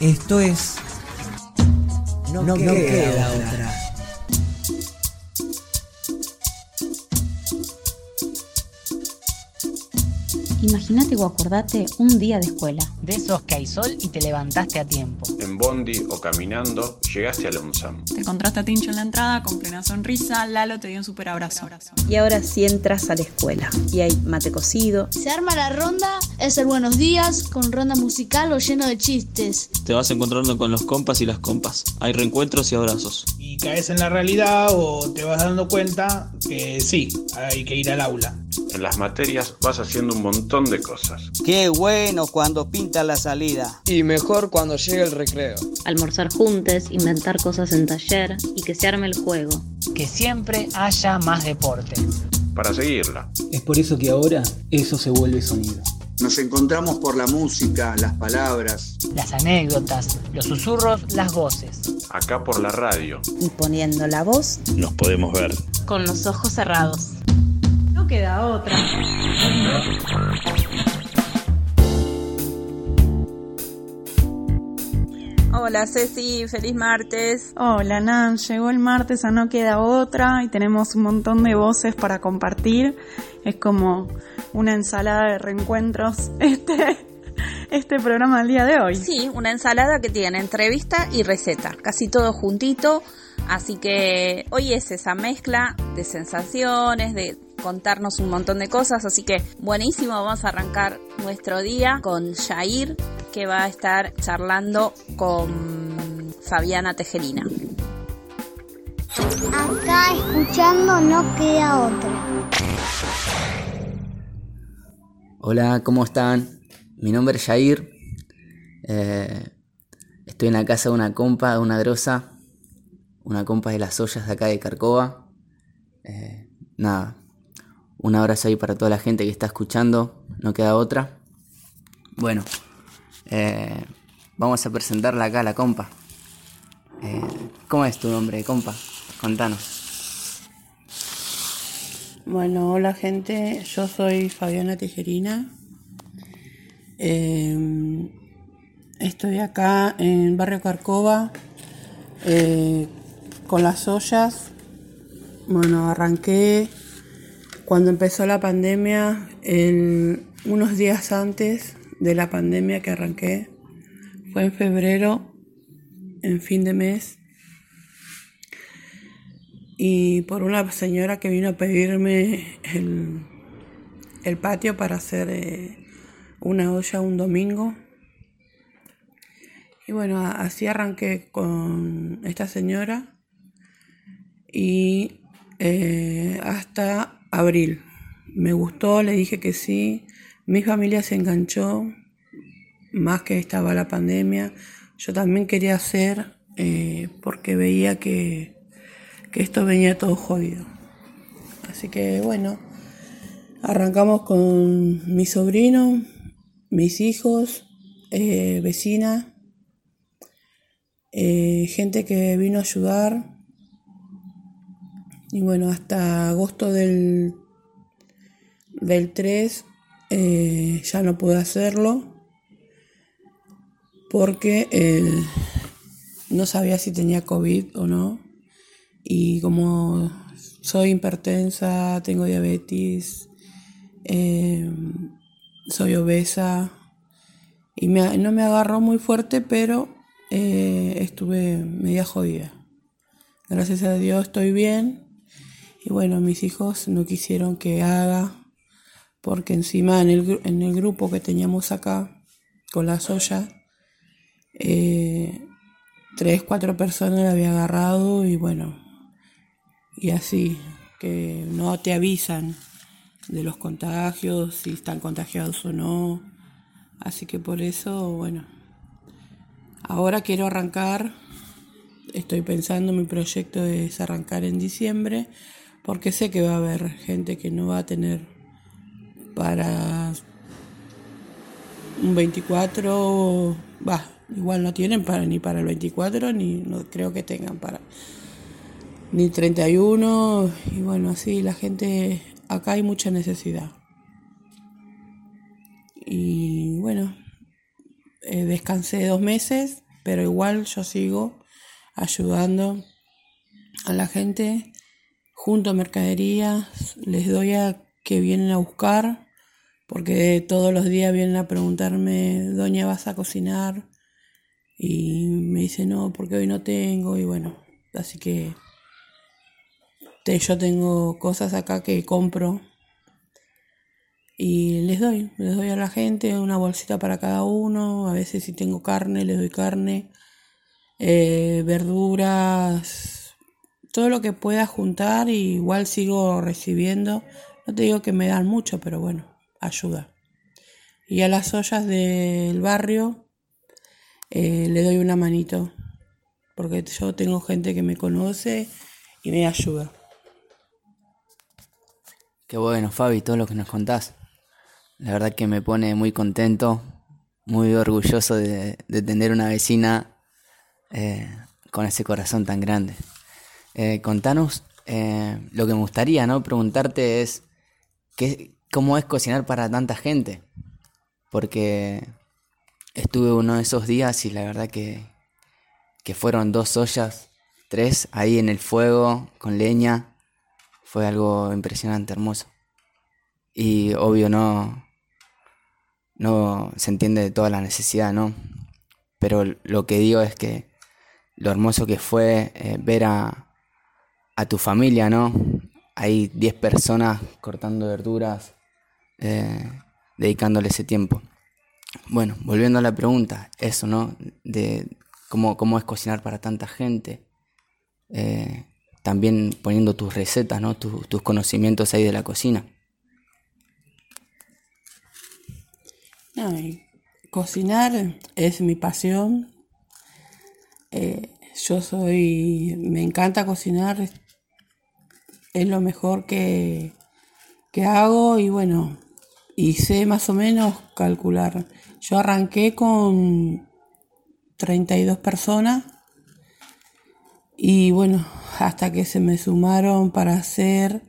Esto es. No, No queda, queda otra. Imagínate o acordate un día de escuela. De esos que hay sol y te levantaste a tiempo. En bondi o caminando llegaste al ONSAM. Te encontraste a Tincho en la entrada con plena sonrisa, Lalo te dio un super abrazo. Y ahora sí entras a la escuela y hay mate cocido, Se arma la ronda, es el buenos días, con ronda musical o lleno de chistes. Te vas encontrando con los compas y las compas. Hay reencuentros y abrazos. Y caes en la realidad o te vas dando cuenta que sí, hay que ir al aula. En las materias vas haciendo un montón de cosas. Qué bueno cuando pinta la salida. Y mejor cuando llega el recreo. almorzar juntos, inventar cosas en taller y que se arme el juego. Que siempre haya más deporte. Para seguirla. Es por eso que ahora eso se vuelve sonido. Nos encontramos por la música, las palabras. Las anécdotas, los susurros, las voces. Acá por la radio. Y poniendo la voz Nos podemos ver. con los ojos cerrados. No queda otra. Hola Ceci, feliz martes. Hola Nan, llegó el martes a No Queda Otra y tenemos un montón de voces para compartir. Es como una ensalada de reencuentros este, este programa del día de hoy. Sí, una ensalada que tiene entrevista y receta, casi todo juntito. Así que hoy es esa mezcla de sensaciones, de contarnos un montón de cosas. Así que buenísimo, vamos a arrancar nuestro día con Jair, que va a estar charlando con Fabiana Tejerina. Acá escuchando no queda otra. Hola, ¿cómo están? Mi nombre es Jair. Eh, estoy en la casa de una compa, de una grosa. Una compa de las ollas de acá de Carcova. Eh, nada, un abrazo ahí para toda la gente que está escuchando. No queda otra. Bueno, eh, vamos a presentarla acá a la compa. Eh, ¿Cómo es tu nombre, compa? Contanos. Bueno, hola gente, yo soy Fabiana Tejerina. Eh, estoy acá en Barrio Carcova eh, con las ollas. Bueno, arranqué cuando empezó la pandemia, el- unos días antes de la pandemia que arranqué. Fue en febrero, en fin de mes y por una señora que vino a pedirme el, el patio para hacer eh, una olla un domingo. Y bueno, así arranqué con esta señora y eh, hasta abril. Me gustó, le dije que sí. Mi familia se enganchó, más que estaba la pandemia. Yo también quería hacer eh, porque veía que, que esto venía todo jodido. Así que bueno, arrancamos con mi sobrino, mis hijos, eh, vecina, eh, gente que vino a ayudar. Y bueno, hasta agosto del, del 3 eh, ya no pude hacerlo porque eh, no sabía si tenía COVID o no. Y como soy hipertensa, tengo diabetes, eh, soy obesa y me- no me agarró muy fuerte, pero eh, estuve media jodida. Gracias a Dios estoy bien. Y bueno, mis hijos no quisieron que haga, porque encima en el, en el grupo que teníamos acá, con la soya, eh, tres, cuatro personas la había agarrado y bueno, y así, que no te avisan de los contagios, si están contagiados o no. Así que por eso, bueno, ahora quiero arrancar, estoy pensando, mi proyecto es arrancar en diciembre, porque sé que va a haber gente que no va a tener para un 24, va, igual no tienen para, ni para el 24, ni no creo que tengan para ni 31, y bueno, así la gente, acá hay mucha necesidad. Y bueno, eh, descansé dos meses, pero igual yo sigo ayudando a la gente, junto a mercaderías, les doy a que vienen a buscar, porque todos los días vienen a preguntarme, doña, ¿vas a cocinar? Y me dice, no, porque hoy no tengo, y bueno, así que yo tengo cosas acá que compro y les doy, les doy a la gente una bolsita para cada uno, a veces si tengo carne, les doy carne, eh, verduras, todo lo que pueda juntar y igual sigo recibiendo, no te digo que me dan mucho, pero bueno, ayuda. Y a las ollas del barrio eh, le doy una manito, porque yo tengo gente que me conoce y me ayuda. Qué bueno, Fabi, todo lo que nos contás. La verdad que me pone muy contento, muy orgulloso de, tener una vecina eh, con ese corazón tan grande. Eh, contanos, eh, lo que me gustaría ¿no? preguntarte es, ¿qué, ¿cómo es cocinar para tanta gente? Porque estuve uno de esos días y la verdad que, que fueron dos ollas, tres, ahí en el fuego, con leña fue algo impresionante, hermoso. Y obvio no, no se entiende toda la necesidad, ¿no? Pero lo que digo es que lo hermoso que fue eh, ver a, a, tu familia, ¿no? Hay 10 personas cortando verduras, eh, dedicándole ese tiempo. Bueno, volviendo a la pregunta, eso, ¿no? De cómo, cómo es cocinar para tanta gente. Eh, también poniendo tus recetas, ¿no? tus conocimientos ahí de la cocina. cocinar es mi pasión. Eh, yo soy, me encanta cocinar, es lo mejor que, que hago y bueno, y sé más o menos calcular. Yo arranqué con 32 personas y bueno, hasta que se me sumaron para hacer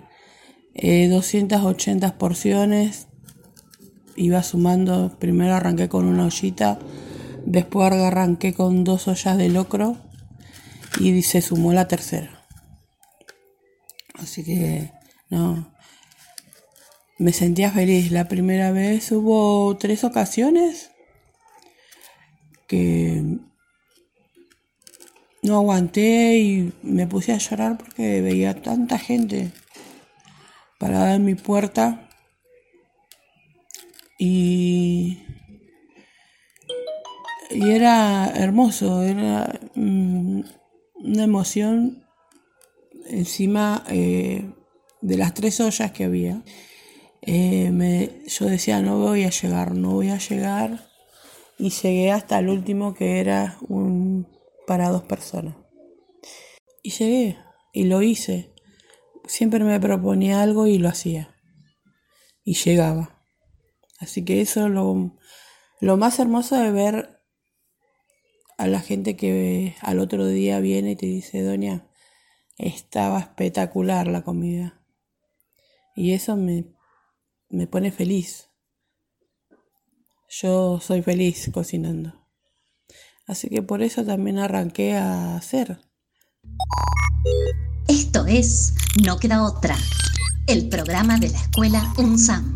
280 eh, porciones. Iba sumando, primero arranqué con una ollita, después arranqué con dos ollas de locro y se sumó la tercera. Así que, no, me sentía feliz. La primera vez hubo tres ocasiones que no aguanté y me puse a llorar porque veía tanta gente parada en mi puerta y, y era hermoso, era mm, una emoción encima eh, de las tres ollas que había. Eh, me, yo decía, no voy a llegar, no voy a llegar. Y llegué hasta el último que era un para dos personas. Y llegué y lo hice. Siempre me proponía algo y lo hacía. Y llegaba. Así que eso es lo, lo más hermoso de ver a la gente que al otro día viene y te dice, doña, estaba espectacular la comida. Y eso me, me pone feliz. Yo soy feliz cocinando. Así que por eso también arranqué a hacer. Esto es No queda otra, el programa de la escuela UNSAM.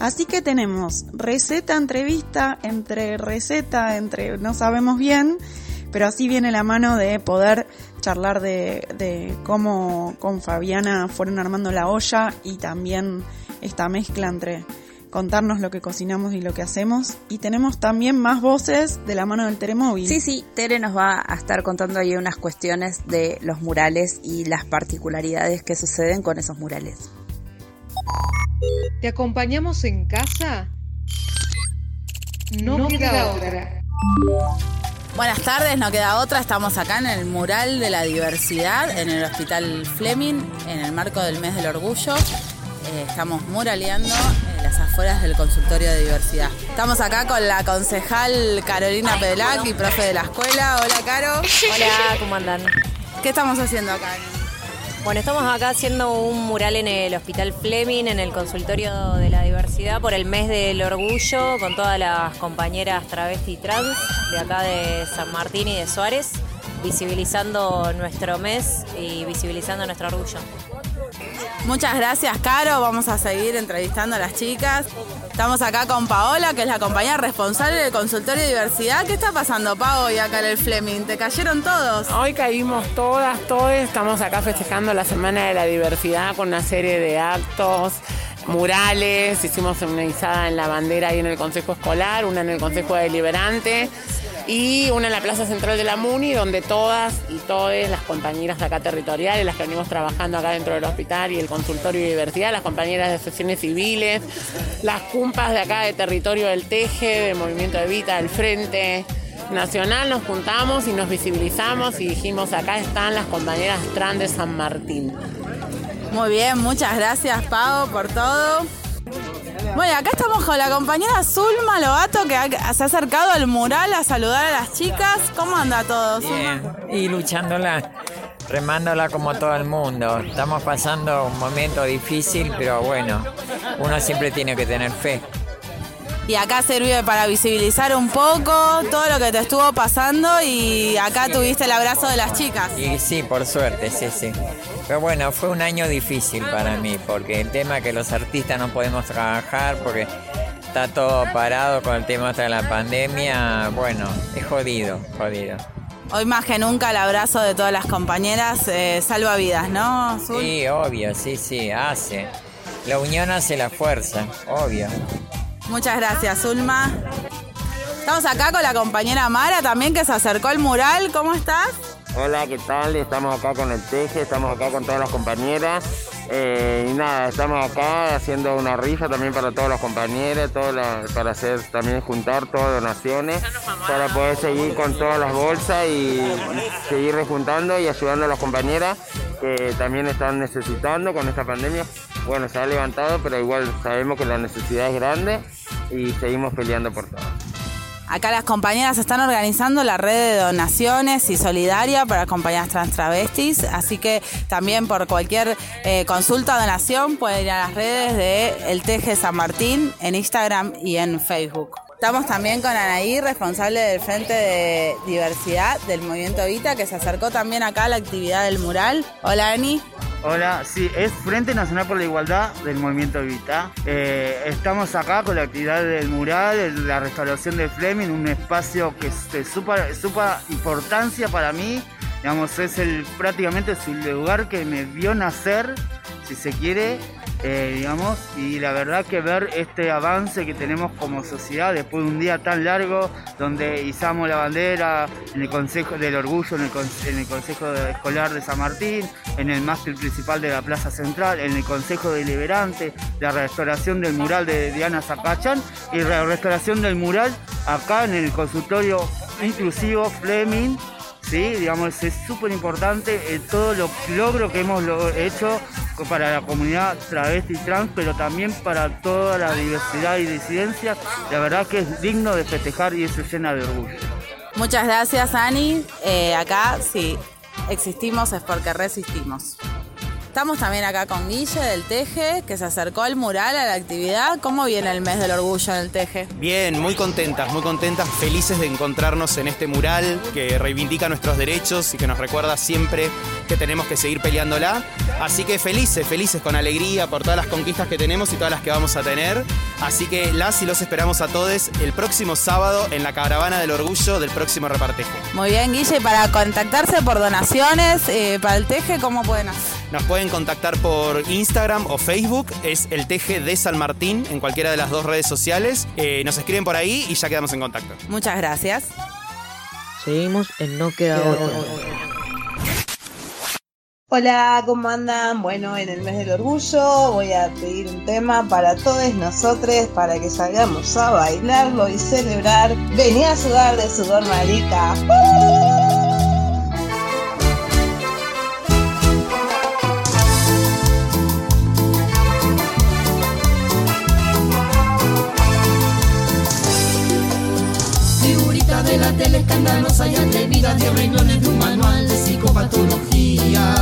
Así que tenemos receta, entrevista, entre receta, entre no sabemos bien, pero así viene la mano de poder charlar de, de cómo con Fabiana fueron armando la olla y también esta mezcla entre contarnos lo que cocinamos y lo que hacemos. Y tenemos también más voces de la mano del Teremóvil. Sí, sí, Tere nos va a estar contando ahí unas cuestiones de los murales y las particularidades que suceden con esos murales. ¿Te acompañamos en casa? No, queda, otra. Buenas tardes, no queda otra. Estamos acá en el mural de la diversidad en el Hospital Fleming en el marco del mes del orgullo. Eh, estamos muraleando las afueras del consultorio de diversidad. Estamos acá con la concejal Carolina Pedelac y profe de la escuela. Hola, Caro. Hola, ¿cómo andan? ¿Qué estamos haciendo acá? Bueno, estamos acá haciendo un mural en el Hospital Fleming, en el consultorio de la diversidad, por el mes del orgullo, con todas las compañeras travesti y trans de acá de San Martín y de Suárez, visibilizando nuestro mes y visibilizando nuestro orgullo. Muchas gracias, Caro. Vamos a seguir entrevistando a las chicas. Estamos acá con Paola, que es la compañera responsable del consultorio de diversidad. ¿Qué está pasando, Pao, hoy acá en el Fleming? ¿Te cayeron todos? Hoy caímos todas, todos. Estamos acá festejando la Semana de la Diversidad con una serie de actos, murales. Hicimos una izada en la bandera ahí en el Consejo Escolar, una en el Consejo Deliberante y una en la Plaza Central de la MUNI, donde todas y todas las compañeras de acá territoriales, las que venimos trabajando acá dentro del hospital y el consultorio de diversidad, las compañeras de asociaciones civiles, las cumpas de acá de territorio del Teje, del Movimiento de Vita, del Frente Nacional, nos juntamos y nos visibilizamos y dijimos, acá están las compañeras trans de San Martín. Muy bien, muchas gracias, Pau, por todo. Bueno, acá estamos con la compañera Zulma Lobato que se ha acercado al mural a saludar a las chicas. ¿Cómo anda todo? Bien, y luchándola, remándola como todo el mundo. Estamos pasando un momento difícil, pero bueno, uno siempre tiene que tener fe. Y acá sirve para visibilizar un poco todo lo que te estuvo pasando y acá tuviste el abrazo de las chicas. Y sí, por suerte, sí, sí. Pero bueno, fue un año difícil para mí, porque el tema que los artistas no podemos trabajar, porque está todo parado con el tema de la pandemia, bueno, es jodido, jodido. Hoy más que nunca el abrazo de todas las compañeras eh, salva vidas, ¿no? Sí, obvio, sí, sí, hace. La unión hace la fuerza, obvio. Muchas gracias, Zulma. Estamos acá con la compañera Mara también que se acercó al mural. ¿Cómo estás? Hola, ¿qué tal? Estamos acá con el Teje, estamos acá con todas las compañeras. Eh, y nada, estamos acá haciendo una rifa también para todos los compañeros, para hacer también juntar todas donaciones, para poder seguir con todas las bolsas y seguir rejuntando y ayudando a las compañeras que también están necesitando con esta pandemia. Bueno, se ha levantado, pero igual sabemos que la necesidad es grande y seguimos peleando por todo. Acá las compañeras están organizando la red de donaciones y solidaria para compañeras trans travestis, así que también por cualquier eh, consulta o donación pueden ir a las redes de El Teje San Martín en Instagram y en Facebook. Estamos también con Anaí, responsable del Frente de Diversidad del Movimiento Vita, que se acercó también acá a la actividad del mural. Hola, Ani. Hola, sí, es Frente Nacional por la Igualdad del Movimiento Vita. Eh, estamos acá con la actividad del mural, la restauración de Fleming, un espacio que es de súper importancia para mí. Digamos, es el prácticamente es el lugar que me vio nacer, si se quiere, eh, digamos, y la verdad que ver este avance que tenemos como sociedad después de un día tan largo donde izamos la bandera en el Consejo del Orgullo, en el, Consejo Escolar de San Martín, en el mástil principal de la Plaza Central, en el Consejo Deliberante, la restauración del mural de Diana Zacachan y la restauración del mural acá en el consultorio inclusivo Fleming ¿sí? Digamos, es súper importante eh, todo lo logro que hemos hecho para la comunidad travesti y trans, pero también para toda la diversidad y disidencia. La verdad que es digno de festejar y eso llena de orgullo. Muchas gracias, Ani. Eh, acá, si existimos es porque resistimos. Estamos también acá con Guille del Teje, que se acercó al mural, a la actividad. ¿Cómo viene el mes del orgullo en el Teje? Bien, muy contentas, muy contentas, felices de encontrarnos en este mural que reivindica nuestros derechos y que nos recuerda siempre que tenemos que seguir peleándola. Así que felices, felices con alegría por todas las conquistas que tenemos y todas las que vamos a tener. Así que las y los esperamos a todos el próximo sábado en la caravana del orgullo del próximo reparteje. Muy bien, Guille, para contactarse por donaciones eh, para el Teje, ¿cómo pueden hacer? Nos pueden contactar por Instagram o Facebook, es el Teje de San Martín, en cualquiera de las dos redes sociales. Eh, nos escriben por ahí y ya quedamos en contacto. Muchas gracias. Seguimos en No Queda Otra. Hola, ¿cómo andan? Bueno, en el mes del orgullo voy a pedir un tema para todos nosotros para que salgamos a bailarlo y celebrar. Vení a sudar de sudor marica. Escandalosas y atrevidas de renglones de un manual de psicopatología.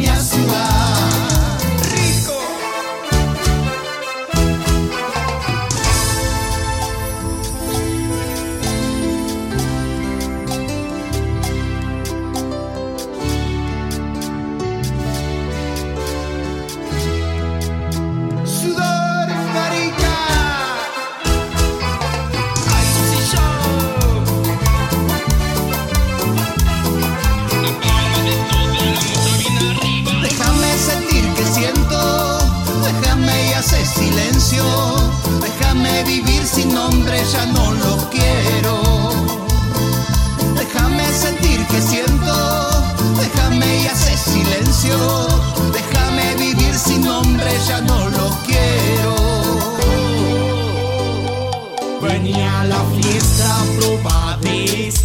Gremio,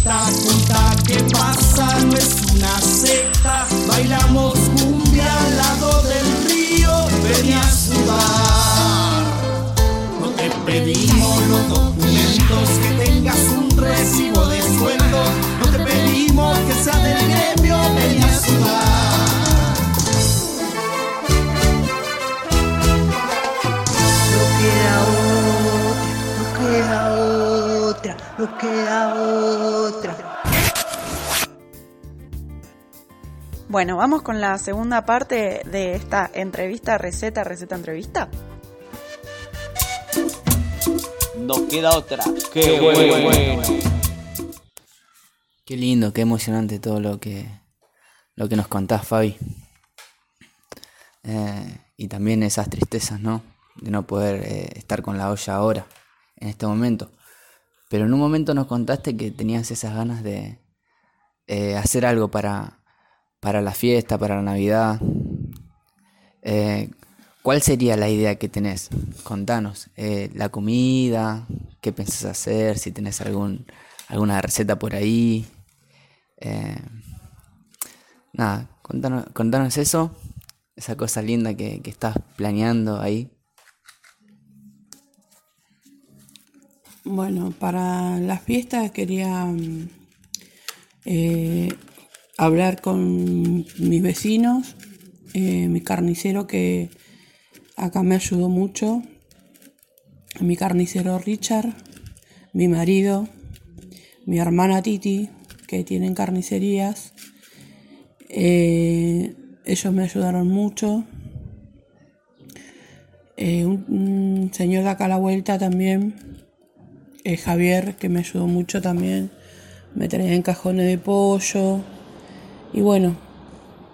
de esta conta que pasa, no es una secta. Bailamos cumbia al lado del río, venía a sudar. No te pedimos los documentos, que tengas un recibo de sueldo. No te pedimos que sea del gremio, venía a sudar. Otra, no queda otra. Bueno, vamos con la segunda parte de esta entrevista, receta, receta, entrevista. Nos queda otra. Qué bueno. Qué lindo, qué emocionante todo lo que, lo que nos contás, Fabi. Eh, y también esas tristezas, ¿no? De no poder eh, estar con la olla ahora, en este momento. Pero en un momento nos contaste que tenías esas ganas de eh, hacer algo para, para la fiesta, para la Navidad. Eh, ¿Cuál sería la idea que tenés? Contanos. Eh, la comida, qué pensás hacer, si tenés algún, alguna receta por ahí. Nada, contanos, contanos eso, esa cosa linda que, que estás planeando ahí. Bueno, para las fiestas quería mm, eh, hablar con mis vecinos, eh, mi carnicero que acá me ayudó mucho, mi carnicero Richard, mi marido, mi hermana Titi, que tienen carnicerías. Eh, ellos me ayudaron mucho. Un, un señor de acá a la vuelta también, eh, Javier, que me ayudó mucho también. Me traía en cajones de pollo. Y bueno,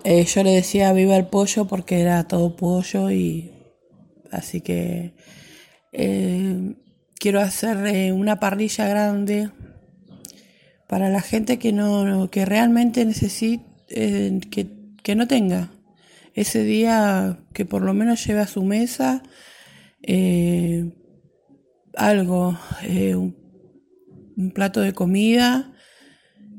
eh, yo le decía viva el pollo porque era todo pollo y así que eh, quiero hacer una parrilla grande para la gente que no que realmente necesite que, que no tenga ese día que por lo menos lleve a su mesa algo eh, un, plato de comida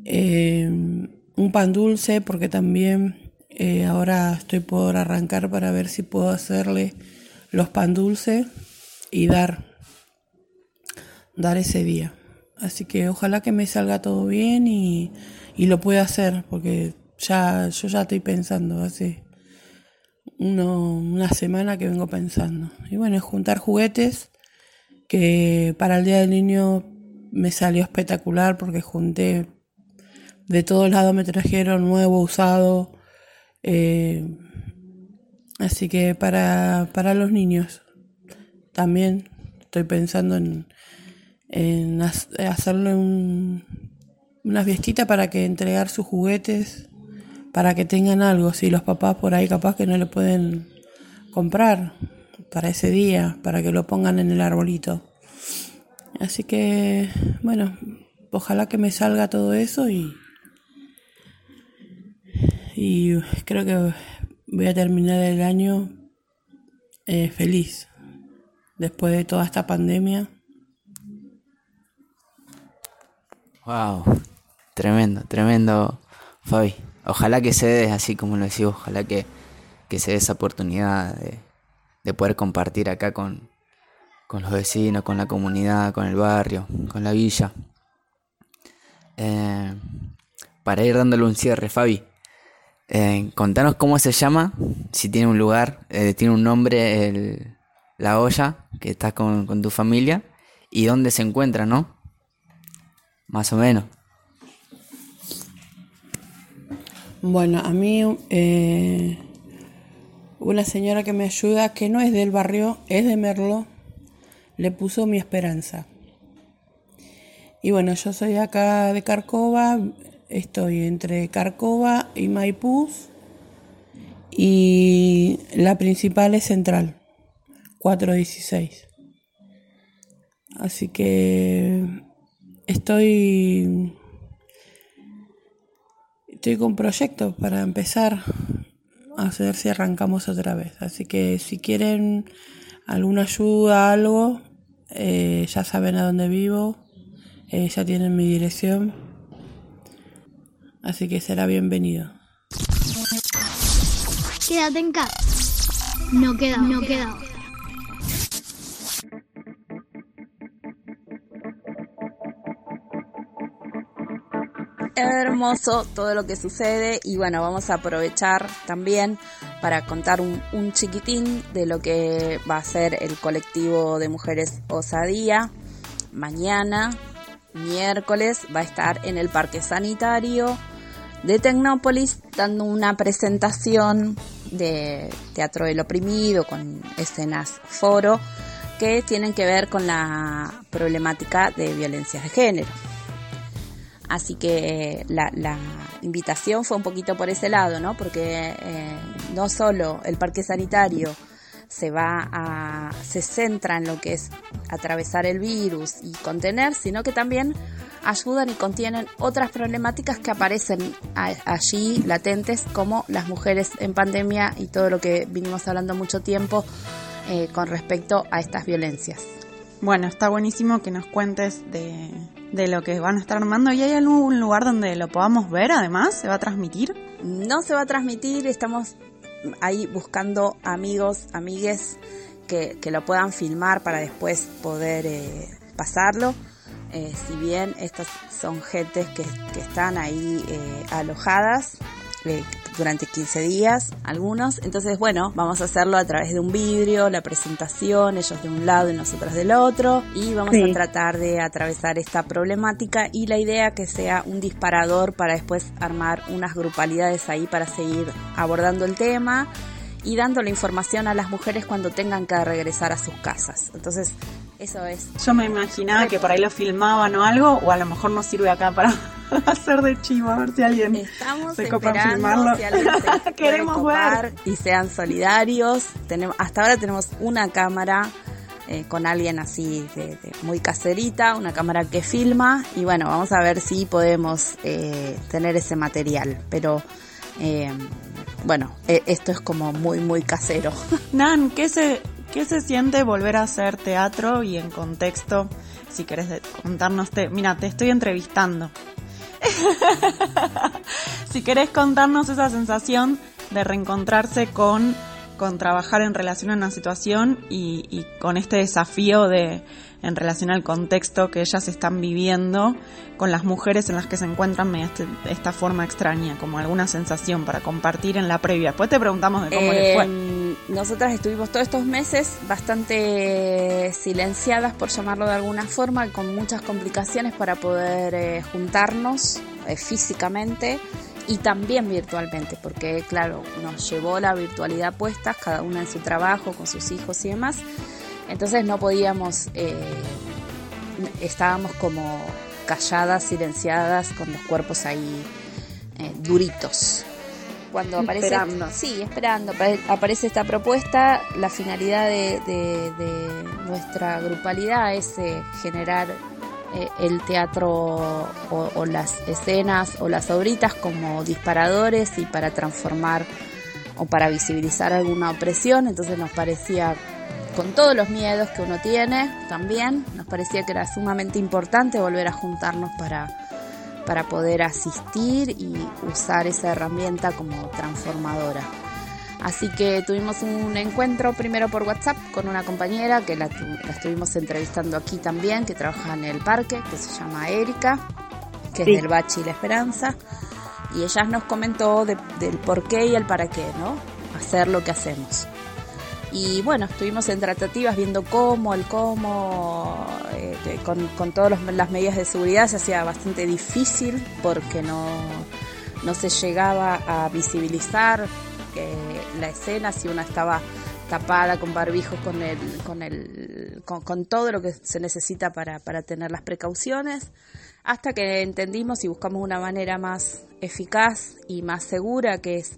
eh, un pan dulce porque también eh, ahora estoy por arrancar para ver si puedo hacerle los pan dulce y dar dar ese día así que ojalá que me salga todo bien y, y lo pueda hacer porque ya yo ya estoy pensando hace una semana que vengo pensando. Y bueno, juntar juguetes, que para el Día del Niño me salió espectacular porque junté de todos lados, me trajeron nuevo, usado. Eh, así que para, para los niños también estoy pensando en, en hacerle un, una fiestita para que entregar sus juguetes, para que tengan algo. Si los papás por ahí capaz que no le pueden comprar para ese día, para que lo pongan en el arbolito. Así que, bueno, ojalá que me salga todo eso y, y creo que voy a terminar el año eh, feliz después de toda esta pandemia. Wow, tremendo, tremendo, Fabi. Ojalá que se dé así como lo decís, ojalá que, que se dé esa oportunidad de, de poder compartir acá con, con los vecinos, con la comunidad, con el barrio, con la villa. Eh, para ir dándole un cierre, Fabi, eh, contanos cómo se llama, si tiene un lugar, eh, tiene un nombre la olla que estás con, con tu familia y dónde se encuentra, ¿no? Más o menos. Bueno, a mí una señora que me ayuda, que no es del barrio, es de Merlo, le puso mi esperanza. Y bueno, yo soy acá de Carcova, estoy entre Carcova y Maipú y la principal es Central, 416. Así que estoy estoy con proyectos para empezar a ver si arrancamos otra vez. Así que si quieren alguna ayuda, algo, eh, ya saben a dónde vivo, eh, ya tienen mi dirección. Así que será bienvenido. Quédate en casa. No queda, no queda. Hermoso todo lo que sucede y bueno, vamos a aprovechar también para contar un, chiquitín de lo que va a ser el colectivo de mujeres Osadía. Mañana, miércoles, va a estar en el Parque Sanitario de Tecnópolis dando una presentación de Teatro del Oprimido con escenas foro que tienen que ver con la problemática de violencias de género. Así que la, invitación fue un poquito por ese lado, ¿no? Porque eh, no solo el parque sanitario se va a, se centra en lo que es atravesar el virus y contener, sino que también ayudan y contienen otras problemáticas que aparecen allí latentes, como las mujeres en pandemia y todo lo que vinimos hablando mucho tiempo eh, con respecto a estas violencias. Bueno, está buenísimo que nos cuentes de, de lo que van a estar armando. ¿Y hay algún lugar donde lo podamos ver además? ¿Se va a transmitir? No se va a transmitir, estamos ahí buscando amigos, amigues que, que lo puedan filmar para después poder eh, pasarlo. Eh, si bien estas son gentes que, que están ahí eh, alojadas, durante 15 días, algunos. Entonces, bueno, vamos a hacerlo a través de un vidrio, la presentación, ellos de un lado y nosotros del otro. Y vamos a tratar de atravesar esta problemática y la idea que sea un disparador para después armar unas grupalidades ahí para seguir abordando el tema y dando la información a las mujeres cuando tengan que regresar a sus casas. Entonces, eso es. Yo me imaginaba que por ahí lo filmaban o algo, o a lo mejor no sirve acá para hacer de chivo, a ver si alguien Estamos se copa filmarlo. Si alguien se Queremos ver. Y sean solidarios. Tenemos, hasta ahora tenemos una cámara eh, con alguien así de, muy caserita, una cámara que filma y bueno, vamos a ver si podemos eh, tener ese material. Pero eh, bueno, esto es como muy, muy casero. Nan, ¿qué se, ¿Qué se siente volver a hacer teatro y en contexto, si querés contarnos, te, mira, te estoy entrevistando. si querés contarnos esa sensación de reencontrarse con con trabajar en relación a una situación y, con este desafío de en relación al contexto que ellas están viviendo con las mujeres en las que se encuentran de este, esta forma extraña, como alguna sensación para compartir en la previa. Después te preguntamos de cómo les fue. Nosotras estuvimos todos estos meses bastante silenciadas, por llamarlo de alguna forma, con muchas complicaciones para poder eh, juntarnos eh, físicamente y también virtualmente, porque claro, nos llevó la virtualidad puesta, cada una en su trabajo, con sus hijos y demás. Entonces no podíamos, eh, estábamos como calladas, silenciadas, con los cuerpos ahí duritos. Cuando aparece, Esperando. sí, esperando, apare- aparece esta propuesta, la finalidad de, de- de nuestra grupalidad es eh, generar eh, el teatro o, o las escenas o las obritas como disparadores y para transformar o para visibilizar alguna opresión, entonces nos parecía con todos los miedos que uno tiene también, nos parecía que era sumamente importante volver a juntarnos para, para poder asistir y usar esa herramienta como transformadora. Así que tuvimos un encuentro primero por WhatsApp con una compañera que la, la estuvimos entrevistando aquí también, que trabaja en el parque, que se llama Erika, que Sí. es del Bachi y la Esperanza. Y ella nos comentó de- del por qué y el para qué, ¿no? Hacer lo que hacemos. Y bueno, estuvimos en tratativas viendo cómo, el cómo, eh, con, con todas las medidas de seguridad se hacía bastante difícil porque no, no se llegaba a visibilizar eh, la escena si una estaba tapada con barbijo con el con el con, con todo lo que se necesita para, para tener las precauciones hasta que entendimos y buscamos una manera más eficaz y más segura que es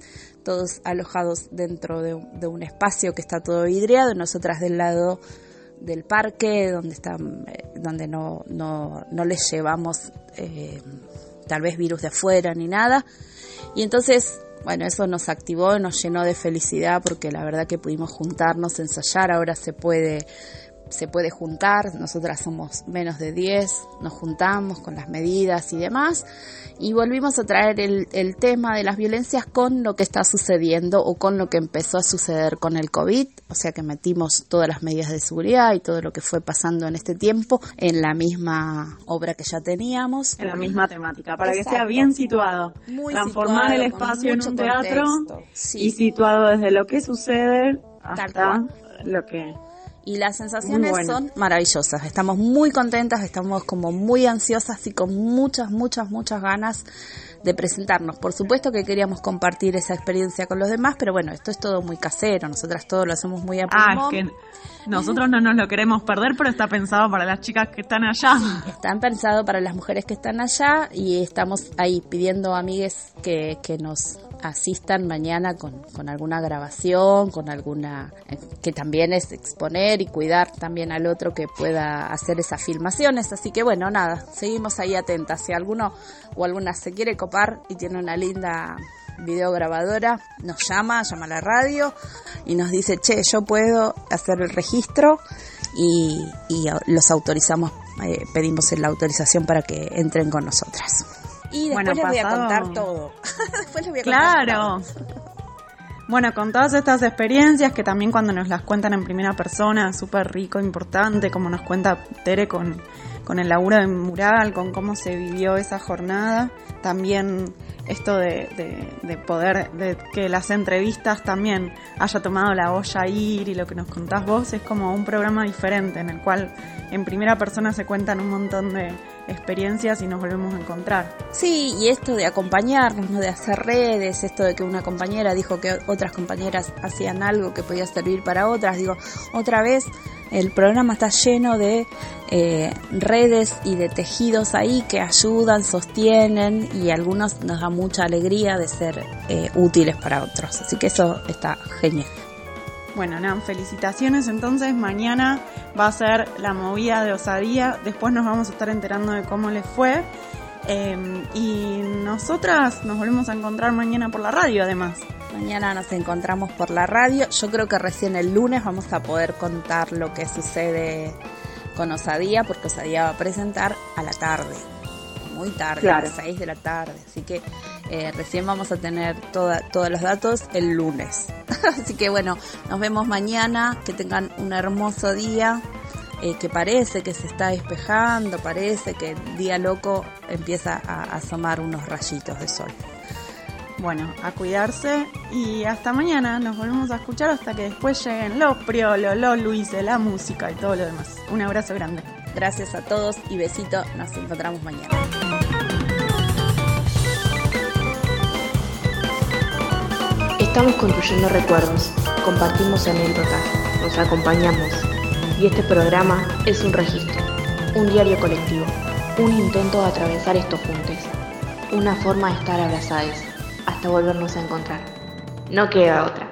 todos alojados dentro de, un- de un espacio que está todo vidriado nosotras del lado del parque donde están eh, donde no, no, no les llevamos eh, tal vez virus de afuera ni nada. Y entonces bueno eso nos activó nos llenó de felicidad porque la verdad que pudimos juntarnos ensayar ahora se puede se puede juntar, nosotras somos menos de 10, nos juntamos con las medidas y demás, y volvimos a traer el, el tema de las violencias con lo que está sucediendo o con lo que empezó a suceder con el COVID, o sea que metimos todas las medidas de seguridad y todo lo que fue pasando en este tiempo en la misma obra que ya teníamos. En la misma temática, para que sea bien situado. Muy Transformar el situado, espacio en un teatro sí. y situado desde lo que sucede hasta lo que... Y las sensaciones bueno. son maravillosas. Estamos muy contentas, estamos como muy ansiosas y con muchas, muchas, muchas ganas de presentarnos. Por supuesto que queríamos compartir esa experiencia con los demás, pero bueno, esto es todo muy casero. Nosotras todo lo hacemos muy a Ah, pulmón. es que nosotros no nos lo queremos perder, pero está pensado para las chicas que están allá. Están pensados para las mujeres que están allá y estamos ahí pidiendo a amigues que, que nos asistan mañana con, con alguna grabación, con alguna eh, que también es exponer y cuidar también al otro que pueda hacer esas filmaciones. Así que bueno, nada, seguimos ahí atentas. Si alguno o alguna se quiere copar y tiene una linda videograbadora, nos llama, llama a la radio y nos dice, che, yo puedo hacer el registro y, y los autorizamos, eh, pedimos la autorización para que entren con nosotras. Y después Bueno, les voy a contar todo. después les voy a contar Claro. Bueno, con todas estas experiencias que también cuando nos las cuentan en primera persona, súper rico, importante, como nos cuenta Tere con, con el laburo de mural, con cómo se vivió esa jornada. También esto de, de- de poder, de que las entrevistas también haya tomado la olla ir y lo que nos contás vos es como un programa diferente en el cual en primera persona se cuentan un montón de experiencias y nos volvemos a encontrar. Sí, y esto de acompañarnos, ¿no? de hacer redes, esto de que una compañera dijo que otras compañeras hacían algo que podía servir para otras, digo, otra vez el programa está lleno de eh, redes y de tejidos ahí que ayudan, sostienen y algunos nos da mucha alegría de ser eh, útiles para otros. Así que eso está genial. Bueno, Nan, felicitaciones. Entonces, mañana va a ser la movida de osadía. Después nos vamos a estar enterando de cómo les fue. Eh, y nosotras nos volvemos a encontrar mañana por la radio, además. Mañana nos encontramos por la radio. Yo creo que recién el lunes vamos a poder contar lo que sucede con Osadía, porque Osadía va a presentar a la tarde, muy tarde, Claro. a las 6 de la tarde. Así que eh, recién vamos a tener toda, todos los datos el lunes. Así que bueno, nos vemos mañana, que tengan un hermoso día, eh, que parece que se está despejando, parece que el día loco empieza a asomar unos rayitos de sol. Bueno, a cuidarse y hasta mañana. Nos volvemos a escuchar hasta que después lleguen los priolos, los Luises, la música y todo lo demás. Un abrazo grande. Gracias a todos y besito. Nos encontramos mañana. Estamos construyendo recuerdos, compartimos anécdotas, nos acompañamos. Y este programa es un registro, un diario colectivo, un intento de atravesar estos puntos, una forma de estar abrazados hasta volvernos a encontrar. No queda otra.